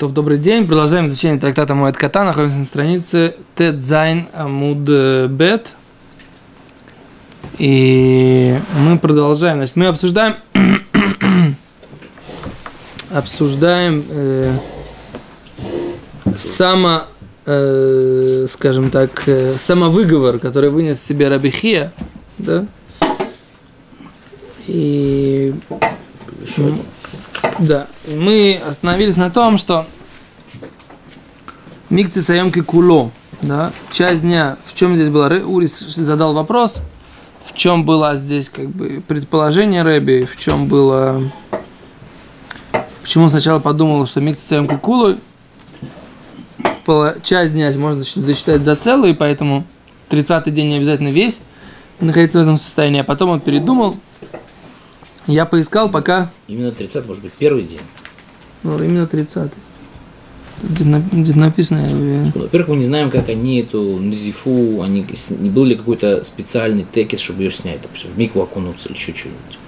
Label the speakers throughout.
Speaker 1: То добрый день. Продолжаем изучение трактата Моэд Катан. Находимся на странице Тет-Зайн Амуд Бет. И мы продолжаем. Значит, мы обсуждаем обсуждаем э, само, э, скажем так, э, самовыговор, который вынес себе Раби Хия, да? И да, мы остановились на том, что Микцы Саемки Куло, да, часть дня, в чем здесь было, Урис задал вопрос, в чем было здесь как бы предположение Рэби, в чем было, почему он сначала подумал, что Микцы Саемки Куло, часть дня можно засчитать за целую, поэтому 30-й день не обязательно весь находиться в этом состоянии, а потом он передумал, я поискал, пока...
Speaker 2: Именно 30 может быть первый день.
Speaker 1: Ну, именно 30 где написано...
Speaker 2: Во-первых, мы не знаем, как они эту назифу, они, не был ли какой-то специальный текет, чтобы ее снять, допустим, в микву окунуться или еще что-нибудь.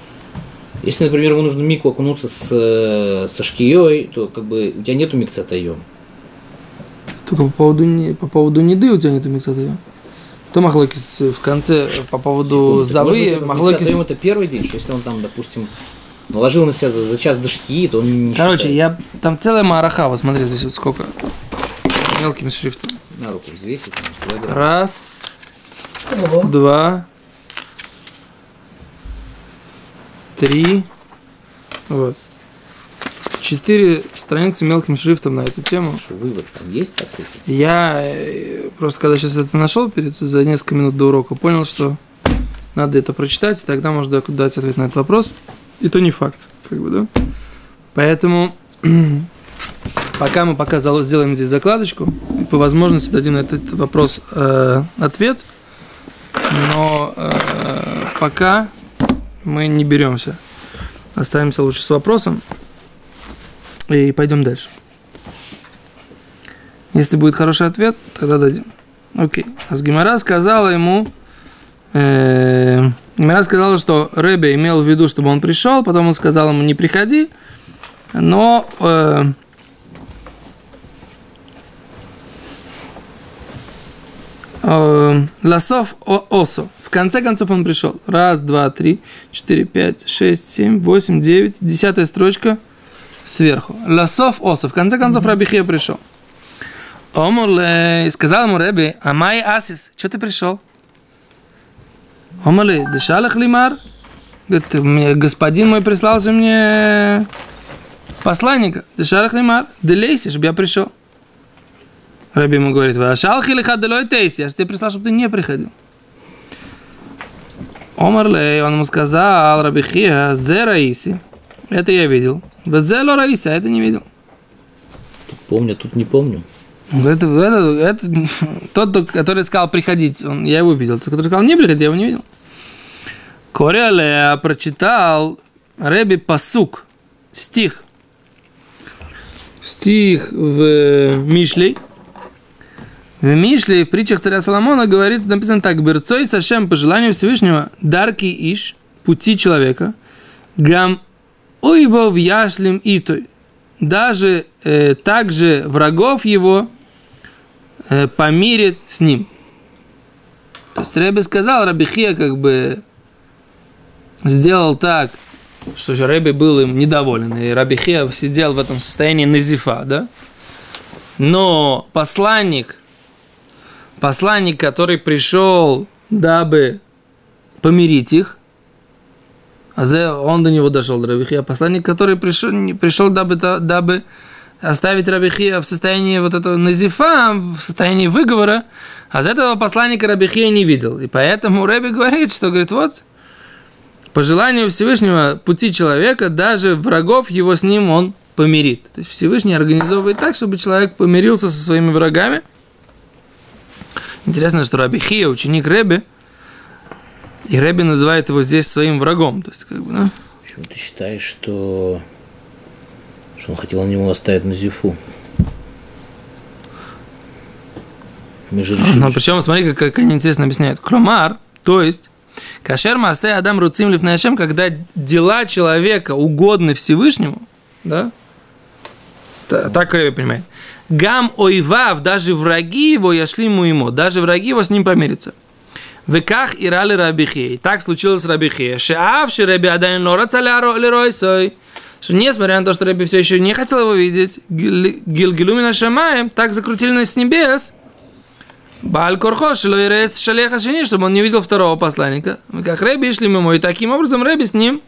Speaker 2: Если, например, ему нужно микву окунуться с, со шкией, то как бы у тебя нету микцатаем.
Speaker 1: Только по поводу, по поводу неды у тебя нету микцатаем. То Махлокис в конце по поводу Завы.
Speaker 2: Махлокис... Это первый день, что если он там, допустим, наложил на себя за, за час до то он не
Speaker 1: Короче, считается. я там целая мараха, вот смотри, здесь вот сколько мелким шрифтом.
Speaker 2: На руку взвесить.
Speaker 1: Раз, Ого. два, три, вот четыре страницы мелким шрифтом на эту тему.
Speaker 2: Что, вывод там есть такой?
Speaker 1: Я э, просто когда сейчас это нашел перед за несколько минут до урока, понял, что надо это прочитать, и тогда можно дать ответ на этот вопрос. И то не факт, как бы, да? Поэтому пока мы пока сделаем здесь закладочку, и по возможности дадим на этот вопрос э, ответ, но э, пока мы не беремся. Оставимся лучше с вопросом. И пойдем дальше. Если будет хороший ответ, тогда дадим. Окей. А с Гимара сказала ему, э, сказала, что Рэбе имел в виду, чтобы он пришел, потом он сказал ему, не приходи, но э, э, Лосов Осо. В конце концов он пришел. Раз, два, три, четыре, пять, шесть, семь, восемь, девять. Десятая строчка – сверху. Лосов осов. В конце концов, Рабихия пришел. Омоле, сказал ему Рэби, а май асис, что ты пришел? Омоле, дышалах лимар? Говорит, господин мой прислал же мне посланника. Дышалах лимар, чтобы я пришел. Раби ему говорит, вы ашалхи лиха делой тейси, а ты прислал, чтобы ты не приходил. Омарлей, он ему сказал, Рабихия, зе раиси. Это я видел. Безело Раиса, это не видел.
Speaker 2: Тут помню, тут не помню.
Speaker 1: Это, это, это, тот, который сказал приходить, он, я его видел. Тот, который сказал не приходить, я его не видел. Кореле прочитал Реби Пасук, стих. Стих в Мишлей. В Мишле, в притчах царя Соломона говорит, написано так, «Берцой Сашем по желанию Всевышнего, дарки иш, пути человека, гам Уйбов яшлим итой. Даже э, также врагов его э, помирит с ним. То есть Рэбе сказал, Рабихия как бы сделал так, что Рэбе был им недоволен. И Рабихия сидел в этом состоянии назифа, да? Но посланник, посланник, который пришел, дабы помирить их, а он до него дошел, до Рабихия. Посланник, который пришел, пришел дабы, дабы оставить Рабихия в состоянии вот этого назифа, в состоянии выговора, а за этого посланника Рабихия не видел. И поэтому Рэби говорит, что говорит, вот, по желанию Всевышнего пути человека, даже врагов его с ним он помирит. То есть Всевышний организовывает так, чтобы человек помирился со своими врагами. Интересно, что Рабихия, ученик Рэби, и Рэби называет его здесь своим врагом. То есть, как бы, да?
Speaker 2: Почему ты считаешь, что, что он хотел на него оставить на зифу?
Speaker 1: Но причем, смотри, как, как они интересно объясняют. Кромар, то есть, Кашер Масе Адам Руцим Лифнашем, когда дела человека угодны Всевышнему, да, Так Рэби понимает. Гам ойвав, даже враги его, я шли ему ему, даже враги его с ним помирятся. Веках и рали рабихей. Так случилось с рабихей. Шеавши раби адайн лора цаляро леройсой. Что несмотря на то, что Рэби все еще не хотел его видеть, Гил- Гилгилумина Шамаем так закрутили нас с небес, Баль Корхо, Шилойрес Шалеха Шини, чтобы он не видел второго посланника. Мы как Рэби шли мимо, и таким образом Рэби с ним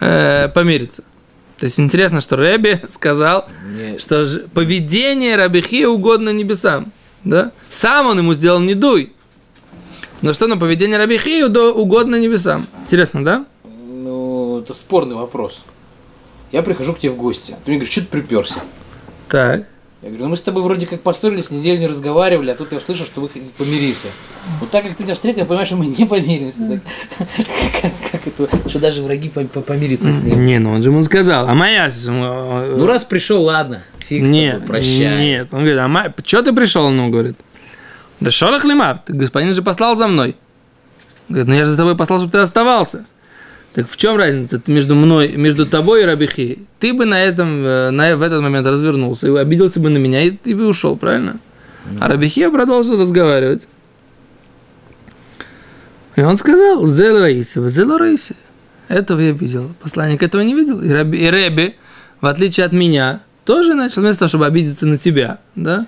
Speaker 1: э, помирится. То есть интересно, что Рэби сказал,
Speaker 2: Мне-
Speaker 1: что поведение Рабихи угодно небесам. Да? Сам он ему сделал не дуй. Но что на поведение Рабихи угодно небесам. Интересно, да?
Speaker 2: Ну, это спорный вопрос. Я прихожу к тебе в гости. Ты мне говоришь, что ты приперся?
Speaker 1: Так.
Speaker 2: Я говорю, ну мы с тобой вроде как поссорились, неделю не разговаривали, а тут я услышал, что вы помиримся. Вот так как ты меня встретил, я понимаю, что мы не помиримся. Как это? Что даже враги по- по- помирятся с ним.
Speaker 1: Не, ну он же ему сказал. А моя...
Speaker 2: Ну раз пришел, ладно, фиг с тобой, прощай.
Speaker 1: нет. Он говорит, а что ты пришел? Он говорит. Да шорох лимар, господин же послал за мной. Говорит, ну я же за тобой послал, чтобы ты оставался. Так в чем разница между мной, между тобой и Рабихи? Ты бы на этом, э, на, в этот момент развернулся и обиделся бы на меня, и ты бы ушел, правильно? А Рабихия продолжил разговаривать. И он сказал, Зел Раиси, Зел Раиси. Этого я видел. Посланник этого не видел. И, Раби, и Реби, в отличие от меня, тоже начал, вместо того, чтобы обидеться на тебя, да,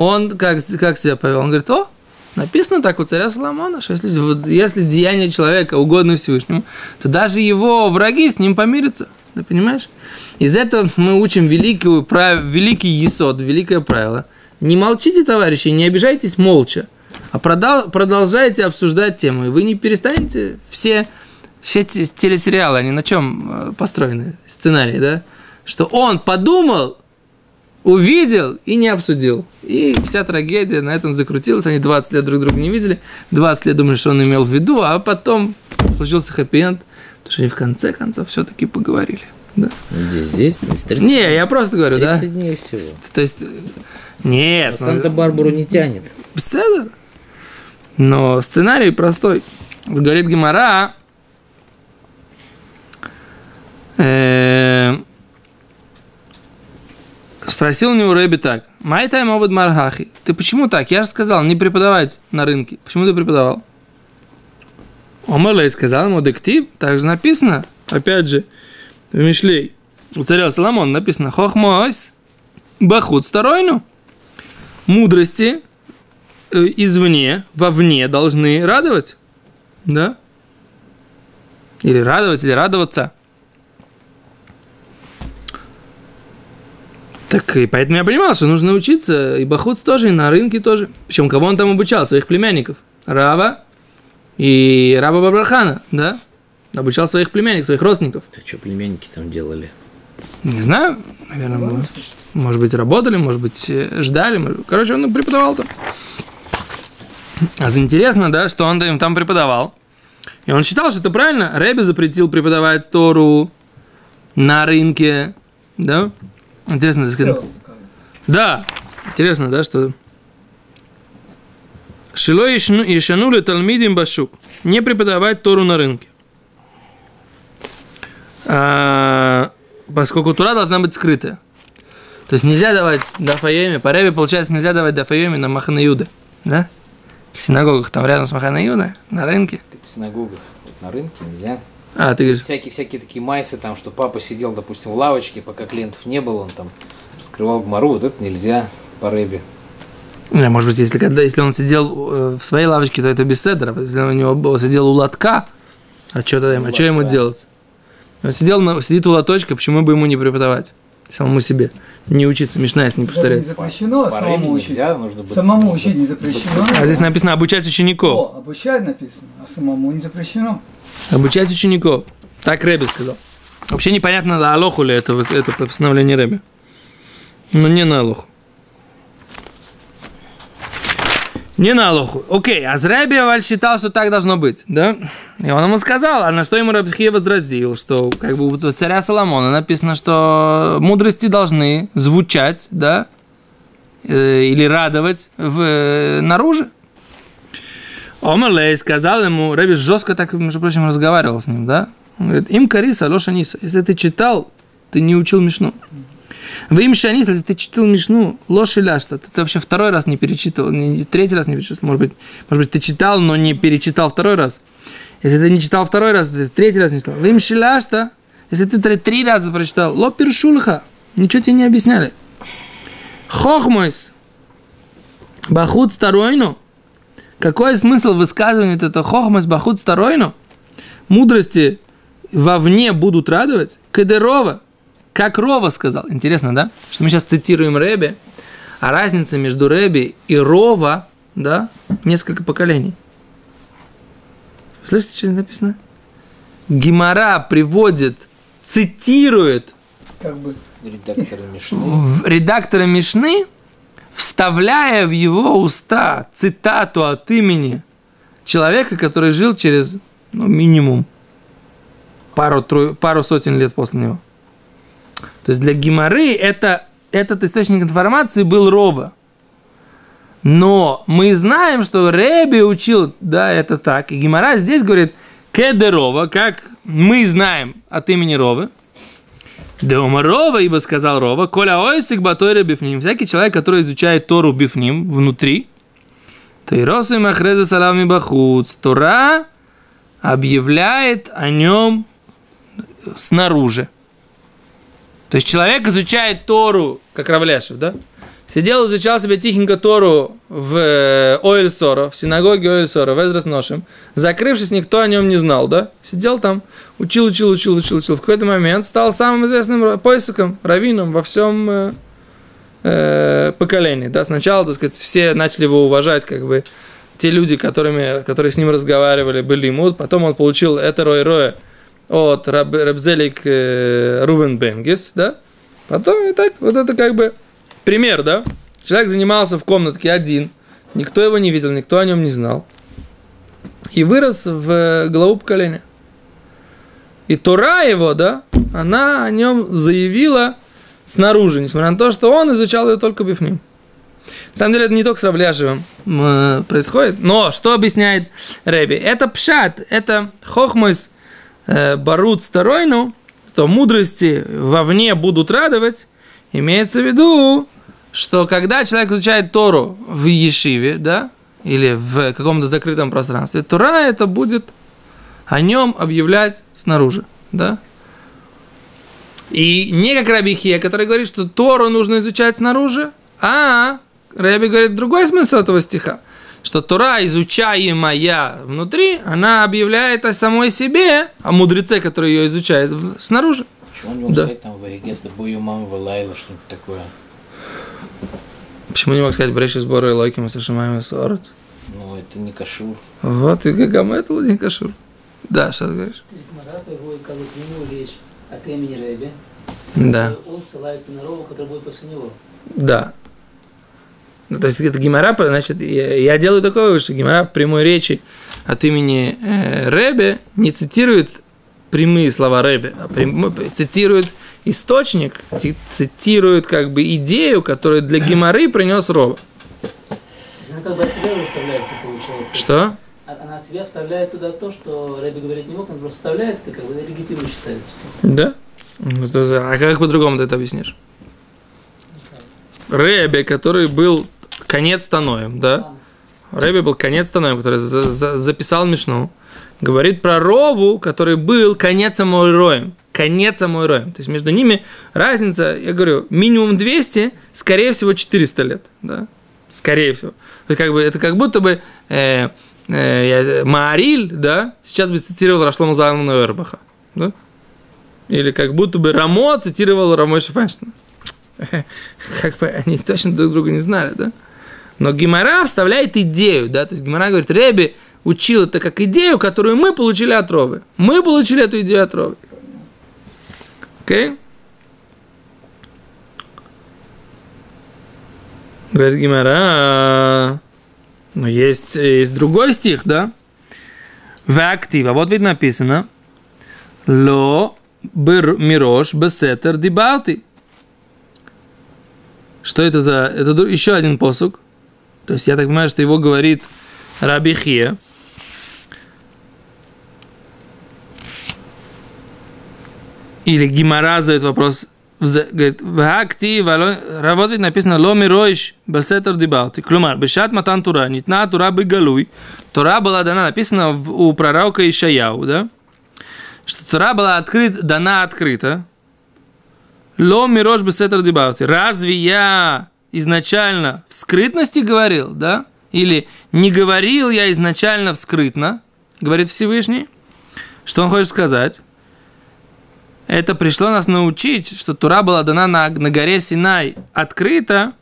Speaker 1: он как, как себя повел? Он говорит, о, написано так у царя Соломона, что если, если деяние человека угодно Всевышнему, то даже его враги с ним помирятся. Ты понимаешь? Из этого мы учим великую, прав, великий есод, великое правило. Не молчите, товарищи, не обижайтесь молча, а продал, продолжайте обсуждать тему. И вы не перестанете все, все те- телесериалы, они на чем э, построены, сценарий, да? Что он подумал, увидел и не обсудил. И вся трагедия на этом закрутилась. Они 20 лет друг друга не видели. 20 лет думали, что он имел в виду, а потом случился хэппи-энд, потому что они в конце концов все-таки поговорили. Да.
Speaker 2: Здесь, здесь, здесь 30,
Speaker 1: Не, я просто говорю, да?
Speaker 2: 30 дней всего.
Speaker 1: То есть, нет,
Speaker 2: На
Speaker 1: ну,
Speaker 2: Санта-Барбару не тянет.
Speaker 1: Беседа. Но сценарий простой. Говорит Гемора, э, спросил у него Рэби так. Май тайм обуд мархахи. Ты почему так? Я же сказал, не преподавать на рынке. Почему ты преподавал? Омарлей сказал ему, дектив, так же написано, опять же, в Мишлей, у царя Соломона написано, хохмойс, бахут сторойну. Мудрости э, извне, вовне должны радовать. Да? Или радовать, или радоваться. Так и поэтому я понимал, что нужно учиться, и Бахуц тоже, и на рынке тоже. Причем кого он там обучал? Своих племянников. Рава и Раба Бабрахана, да? Обучал своих племянников, своих родственников.
Speaker 2: А что племянники там делали?
Speaker 1: Не знаю, наверное, может, может быть, работали, может быть, э, ждали. Короче, он преподавал там. А интересно, да, что он им там преподавал. И он считал, что это правильно. Рэби запретил преподавать Тору на рынке, да? Интересно, так сказать. Да, интересно, да, что... Шило ишанули талмидим башук. Не преподавать Тору на рынке. А, поскольку Тура должна быть скрытая. То есть нельзя давать дафайоми, по Ребе, получается, нельзя давать дафайоми на Махана Юда. Да? В синагогах там рядом с Махана Юда, на рынке.
Speaker 2: В синагогах. Вот на рынке нельзя.
Speaker 1: А, ты говоришь,
Speaker 2: Всякие, всякие такие майсы, там, что папа сидел, допустим, в лавочке, пока клиентов не было, он там раскрывал гмару, вот это нельзя по рэбе.
Speaker 1: не, может быть, если, когда, если он сидел э, в своей лавочке, то это без седров. Если он у него был, сидел у лотка, а что тогда ему, а что ему
Speaker 2: лотка.
Speaker 1: делать? Он сидел, сидит у лоточка, почему бы ему не преподавать? Самому себе. Не учиться, Мишна, если не
Speaker 3: Не
Speaker 1: повторять.
Speaker 3: запрещено
Speaker 2: По рэбе
Speaker 3: самому учить.
Speaker 2: нельзя, нужно быть...
Speaker 3: Самому учить не запрещено.
Speaker 1: А здесь написано обучать учеников.
Speaker 3: О, обучать написано, а самому не запрещено.
Speaker 1: Обучать учеников. Так Рэби сказал. Вообще непонятно, на Алоху ли это, это постановление Рэби. Но не на Алоху. Не на Алоху. Окей, а Рэби Аваль считал, что так должно быть, да? И он ему сказал, а на что ему Рабхия возразил, что как бы у царя Соломона написано, что мудрости должны звучать, да? Э, или радовать в, э, наружу. Омерлей сказал ему, Рэби жестко так, между прочим, разговаривал с ним, да? Он говорит, им кариса, лоша ниса. Если ты читал, ты не учил Мишну. Вы им шанис, если ты читал Мишну, ложь или что ты вообще второй раз не перечитывал, не, третий раз не перечитал, может быть, может быть, ты читал, но не перечитал второй раз. Если ты не читал второй раз, ты третий раз не читал. Вы им шиляшта, если ты три, раза прочитал, ло першулха, ничего тебе не объясняли. Хохмойс, бахут старойну, какой смысл высказывания это хохмойс бахут старойну? Мудрости вовне будут радовать? Кадерова, как Рова сказал. Интересно, да? Что мы сейчас цитируем Рэби, а разница между Рэби и Рова, да, несколько поколений. Слышите, что здесь написано? Гимара приводит, цитирует
Speaker 3: Как бы.
Speaker 2: Редактора Мишны.
Speaker 1: в редактора Мишны, вставляя в его уста цитату от имени человека, который жил через ну, минимум пару, тру- пару сотен лет после него. То есть для Гимары это, этот источник информации был Рова. Но мы знаем, что Реби учил, да, это так. И Гимара здесь говорит Кедерова, как мы знаем от имени Ровы. Деома Рова, ибо сказал Рова, Коля ойсик батойра бифним. Всякий человек, который изучает Тору бифним, внутри, то и росы махреза салами бахуц. Тора объявляет о нем снаружи. То есть человек изучает Тору, как Равлешев, да? Сидел, изучал себе тихенько Тору в э, Оэльсоро, в синагоге Оэльсоро, в Эзрас Ношем. Закрывшись, никто о нем не знал, да? Сидел там, учил, учил, учил, учил, учил. В какой-то момент стал самым известным поисоком, раввином во всем э, э, поколении, да? Сначала, так сказать, все начали его уважать, как бы, те люди, которыми, которые с ним разговаривали, были ему. Потом он получил это Рой Роя от Раб, Рабзелик э, Рувен Бенгис, да? Потом и так, вот это как бы пример, да? Человек занимался в комнатке один, никто его не видел, никто о нем не знал. И вырос в главу поколения. И Тора его, да, она о нем заявила снаружи, несмотря на то, что он изучал ее только бифним. На самом деле это не только с Равляшевым э, происходит, но что объясняет Рэби? Это пшат, это хохмойс э, барут старойну, то мудрости вовне будут радовать, имеется в виду, что когда человек изучает Тору в Ешиве, да, или в каком-то закрытом пространстве, Тора это будет о нем объявлять снаружи, да. И не как Рабихия, который говорит, что Тору нужно изучать снаружи, а Раби говорит другой смысл этого стиха, что Тора, изучаемая внутри, она объявляет о самой себе, о мудреце, который ее изучает снаружи.
Speaker 2: Почему не мог
Speaker 1: Да.
Speaker 2: сказать там бою мам Валайла, что-нибудь такое?
Speaker 1: Почему не мог сказать Бреши сборы Лойким и Сашимаем Сорец?
Speaker 2: Ну, это не кашур.
Speaker 1: Вот и Гагамет Лудин Кашур. Да, что ты говоришь?
Speaker 4: То есть Гмара приводит как бы к нему речь от имени Рэби.
Speaker 1: Да,
Speaker 4: Он ссылается на Рову, который будет после него.
Speaker 1: да. Ну, то есть это Гимара, значит, я, я делаю такое, что Гимара в прямой речи от имени э, Ребе не цитирует прямые слова Ребе, а прям- цитирует источник, ци- цитирует как бы идею, которую для Гимары принес
Speaker 4: есть она как бы от себя как получается.
Speaker 1: Что?
Speaker 4: А- Она себя вставляет туда то, что Рэби говорить не мог, он просто вставляет, это как бы легитимно считается. Что...
Speaker 1: Да? Ну, А как по-другому ты это объяснишь? Ребе, который был конец Таноем, да? Рэби был конец Таноем, который за- за- записал Мишну, говорит про Рову, который был конец Амойроем. Конец Амойроем. То есть между ними разница, я говорю, минимум 200, скорее всего 400 лет. Да? Скорее всего. То есть как бы, это как будто бы э, э, Маариль, да, сейчас бы цитировал Рашлома Залмана Эрбаха. Да? Или как будто бы Рамо цитировал Рамойша Файнштейна. Как бы они точно друг друга не знали, да? Но Гимара вставляет идею, да, то есть Гимара говорит, Реби учил это как идею, которую мы получили от Ровы. Мы получили эту идею от Ровы. Окей? Говорит Гимара, но есть, есть другой стих, да? В актива, вот ведь написано, Ло мирош бесетер дибалти. Что это за... Это еще один посук. То есть я так понимаю, что его говорит Раби Хия. Или Гимара задает вопрос говорит, «Ваагти вало-» вот ведь написано «Ломи роиш басетер дибалти». Клюмар, «Бешат матан тура, нитна тура бегалуй». Тура была дана, написано в- у пророка Ишаяу, да? Что Тура была открыт, дана открыто. «Ломи рош басетер дибалти». Разве я изначально в скрытности говорил, да? Или не говорил я изначально в скрытно, говорит Всевышний. Что он хочет сказать? Это пришло нас научить, что Тура была дана на, на горе Синай открыто.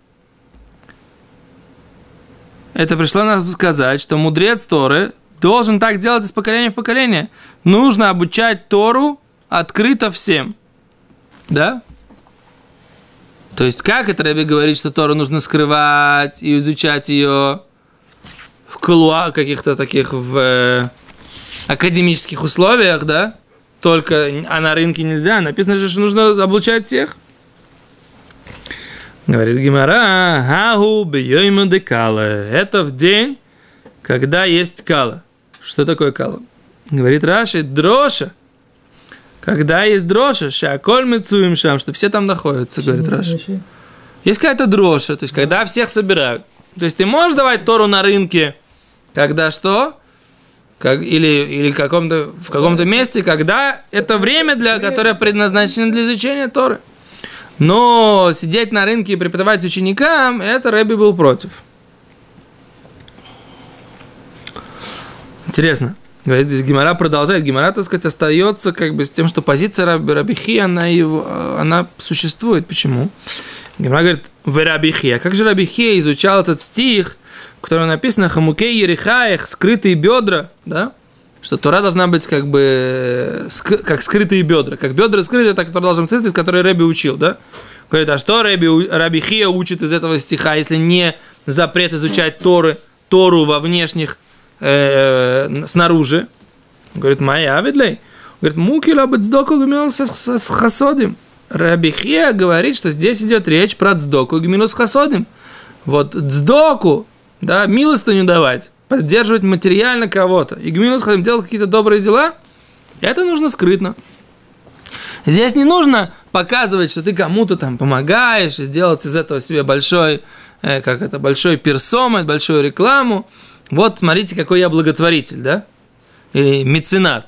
Speaker 1: Это пришло нас сказать, что мудрец Торы должен так делать из поколения в поколение. Нужно обучать Тору открыто всем. Да? То есть, как это Раби говорит, что Тору нужно скрывать и изучать ее в кулуа каких-то таких в э, академических условиях, да? Только, а на рынке нельзя. Написано же, что нужно обучать всех. Говорит Гимара, Гагу бьёйма де кала. Это в день, когда есть кала. Что такое кала? Говорит Раши, дроша. Когда есть дроша, шаколь мецуем шам, что все там находятся, говорит Раши. Есть какая-то дроша, то есть когда всех собирают. То есть ты можешь давать Тору на рынке, когда что? Как, или или каком-то, в каком-то месте, когда это время, для, которое предназначено для изучения Торы. Но сидеть на рынке и преподавать ученикам, это Рэби был против. Интересно. Говорит, Гимара продолжает. Гимара, так сказать, остается как бы с тем, что позиция Раби, Рабихи, она, его, она существует. Почему? Гимара говорит, в Рабихи. А как же Рабихи изучал этот стих, в котором написано «Хамукей ерихаях, скрытые бедра», да? Что Тора должна быть как бы ск- как скрытые бедра. Как бедра скрытые, так Тора должна быть скрытая, из которой Рэби учил, да? Говорит, а что Рэби, Раби Хия учит из этого стиха, если не запрет изучать Торы, Тору во внешних, э, снаружи? Говорит, моя авидлей. Говорит, муки лабет сдоку гмил с хасодим. Раби Хия говорит, что здесь идет речь про цдоку гмилу с хасодим. Вот цдоку, да, милостыню давать, поддерживать материально кого-то. И гмилу с хасодим делать какие-то добрые дела, это нужно скрытно. Здесь не нужно показывать, что ты кому-то там помогаешь, и сделать из этого себе большой, э, как это, большой персомет, большую рекламу. Вот смотрите, какой я благотворитель, да? Или меценат.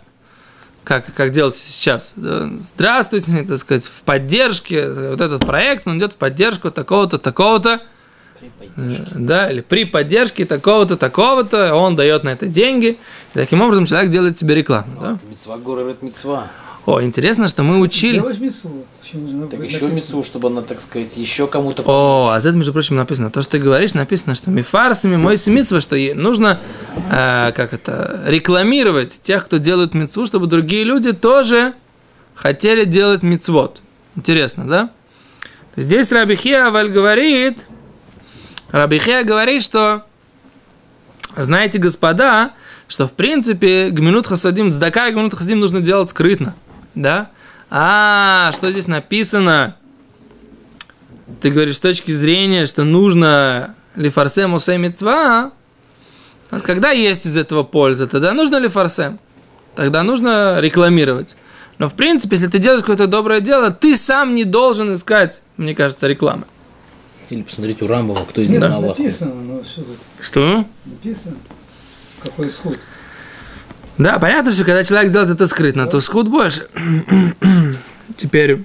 Speaker 1: Как, как делать сейчас. Здравствуйте, так сказать, в поддержке, вот этот проект, он идет в поддержку такого-то, такого-то, да, или при поддержке такого-то, такого-то, он дает на это деньги. И таким образом человек делает тебе рекламу. Да?
Speaker 2: Мецва говорит мецва.
Speaker 1: О, интересно, что мы учили.
Speaker 2: Так еще мецву, чтобы она, так сказать, еще кому-то
Speaker 1: О, а за это, между прочим, написано. То, что ты говоришь, написано, что мифарсами мой семитство, что нужно, э, как это, рекламировать тех, кто делает мицву, чтобы другие люди тоже хотели делать мицвод. Интересно, да? Здесь Рабихия Аваль говорит, Рабихия говорит, что, знаете, господа, что в принципе гминут хасадим, цдака и гминут хасадим нужно делать скрытно, да? А, что здесь написано? Ты говоришь с точки зрения, что нужно лифарсем усей митцва, а когда есть из этого польза, тогда нужно лифарсем, тогда нужно рекламировать. Но в принципе, если ты делаешь какое-то доброе дело, ты сам не должен искать, мне кажется, рекламы.
Speaker 2: Или посмотреть у Рамбова, кто из них на Аллаху.
Speaker 3: написано, что тут
Speaker 1: Что?
Speaker 3: написано? Какой исход?
Speaker 1: Да, понятно, что когда человек делает это скрытно, то сход больше. Теперь.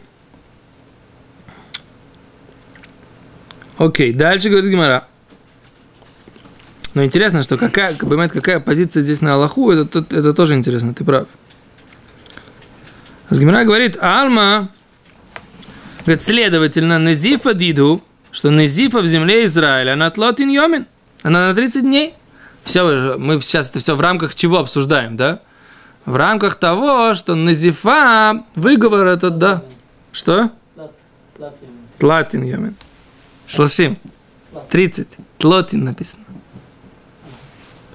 Speaker 1: Окей, дальше говорит Гимара. Но интересно, что какая, понимаете, какая позиция здесь на Аллаху, это, тут- это тоже интересно, ты прав. Гимара говорит, Алма, говорит, следовательно, Незифа Диду, что Незифа в земле Израиля, она тлотин йомин, она на 30 дней. Все, мы сейчас это все в рамках чего обсуждаем, да? В рамках того, что Назифа, выговор этот, да. Что? Тлатин йомин. Шлашим. 30. Тлотин написано.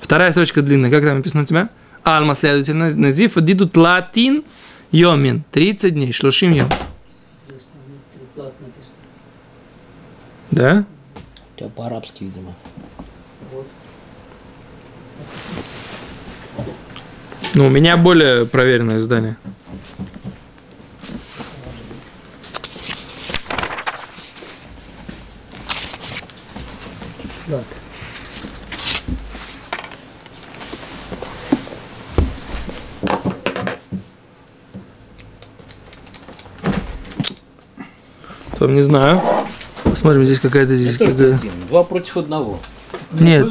Speaker 1: Вторая строчка длинная. Как там написано у тебя? Алма, следовательно, Назифа диду тлатин йомин. 30 дней. Шлашим йом. Да?
Speaker 2: У тебя по-арабски, видимо.
Speaker 4: Вот.
Speaker 1: Ну, у меня более проверенное издание.
Speaker 4: Вот.
Speaker 1: Там не знаю. Посмотрим, здесь какая-то здесь. Какая...
Speaker 2: Два против одного.
Speaker 1: Нет.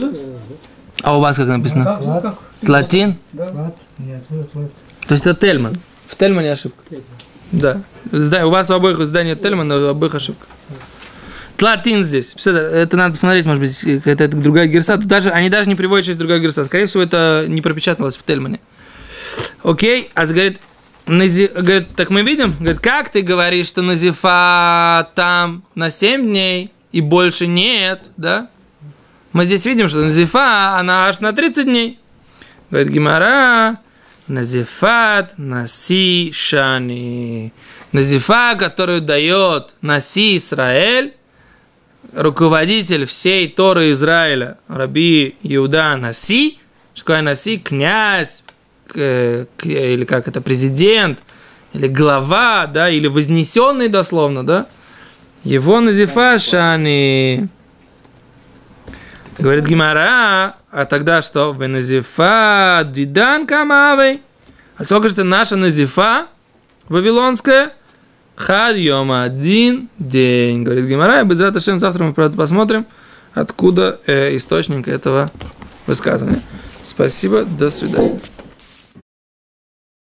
Speaker 1: А у вас как написано?
Speaker 3: Как,
Speaker 5: Тлат.
Speaker 3: как?
Speaker 1: Латин?
Speaker 3: Да.
Speaker 5: Лат. Нет, вот, вот.
Speaker 1: То есть это Тельман. В Тельмане ошибка. Да. Зда- У вас у обоих здание Тельман, но у обоих ошибка. Тлатин здесь. Это надо посмотреть, может быть, здесь какая-то другая герса. Тут даже, они даже не приводят через другая герса. Скорее всего, это не пропечаталось в Тельмане. Окей, а говорит, Нази- говорит, так мы видим, говорит, как ты говоришь, что Назифа там на 7 дней и больше нет, да? Мы здесь видим, что Назифа, она аж на 30 дней. Говорит Гимара, Назифат Наси Шани. Назифа, которую дает Наси Израиль, руководитель всей Торы Израиля, Раби Иуда Наси, что Наси, князь, или как это, президент, или глава, да, или вознесенный дословно, да, его Назифа Шани. Говорит Гимара, а тогда что? Вы назифа дидан камавей. А сколько же это наша назифа вавилонская? Йома один день. Говорит Гимара, и без Раташем завтра мы правда посмотрим, откуда э, источник этого высказывания. Спасибо, до свидания.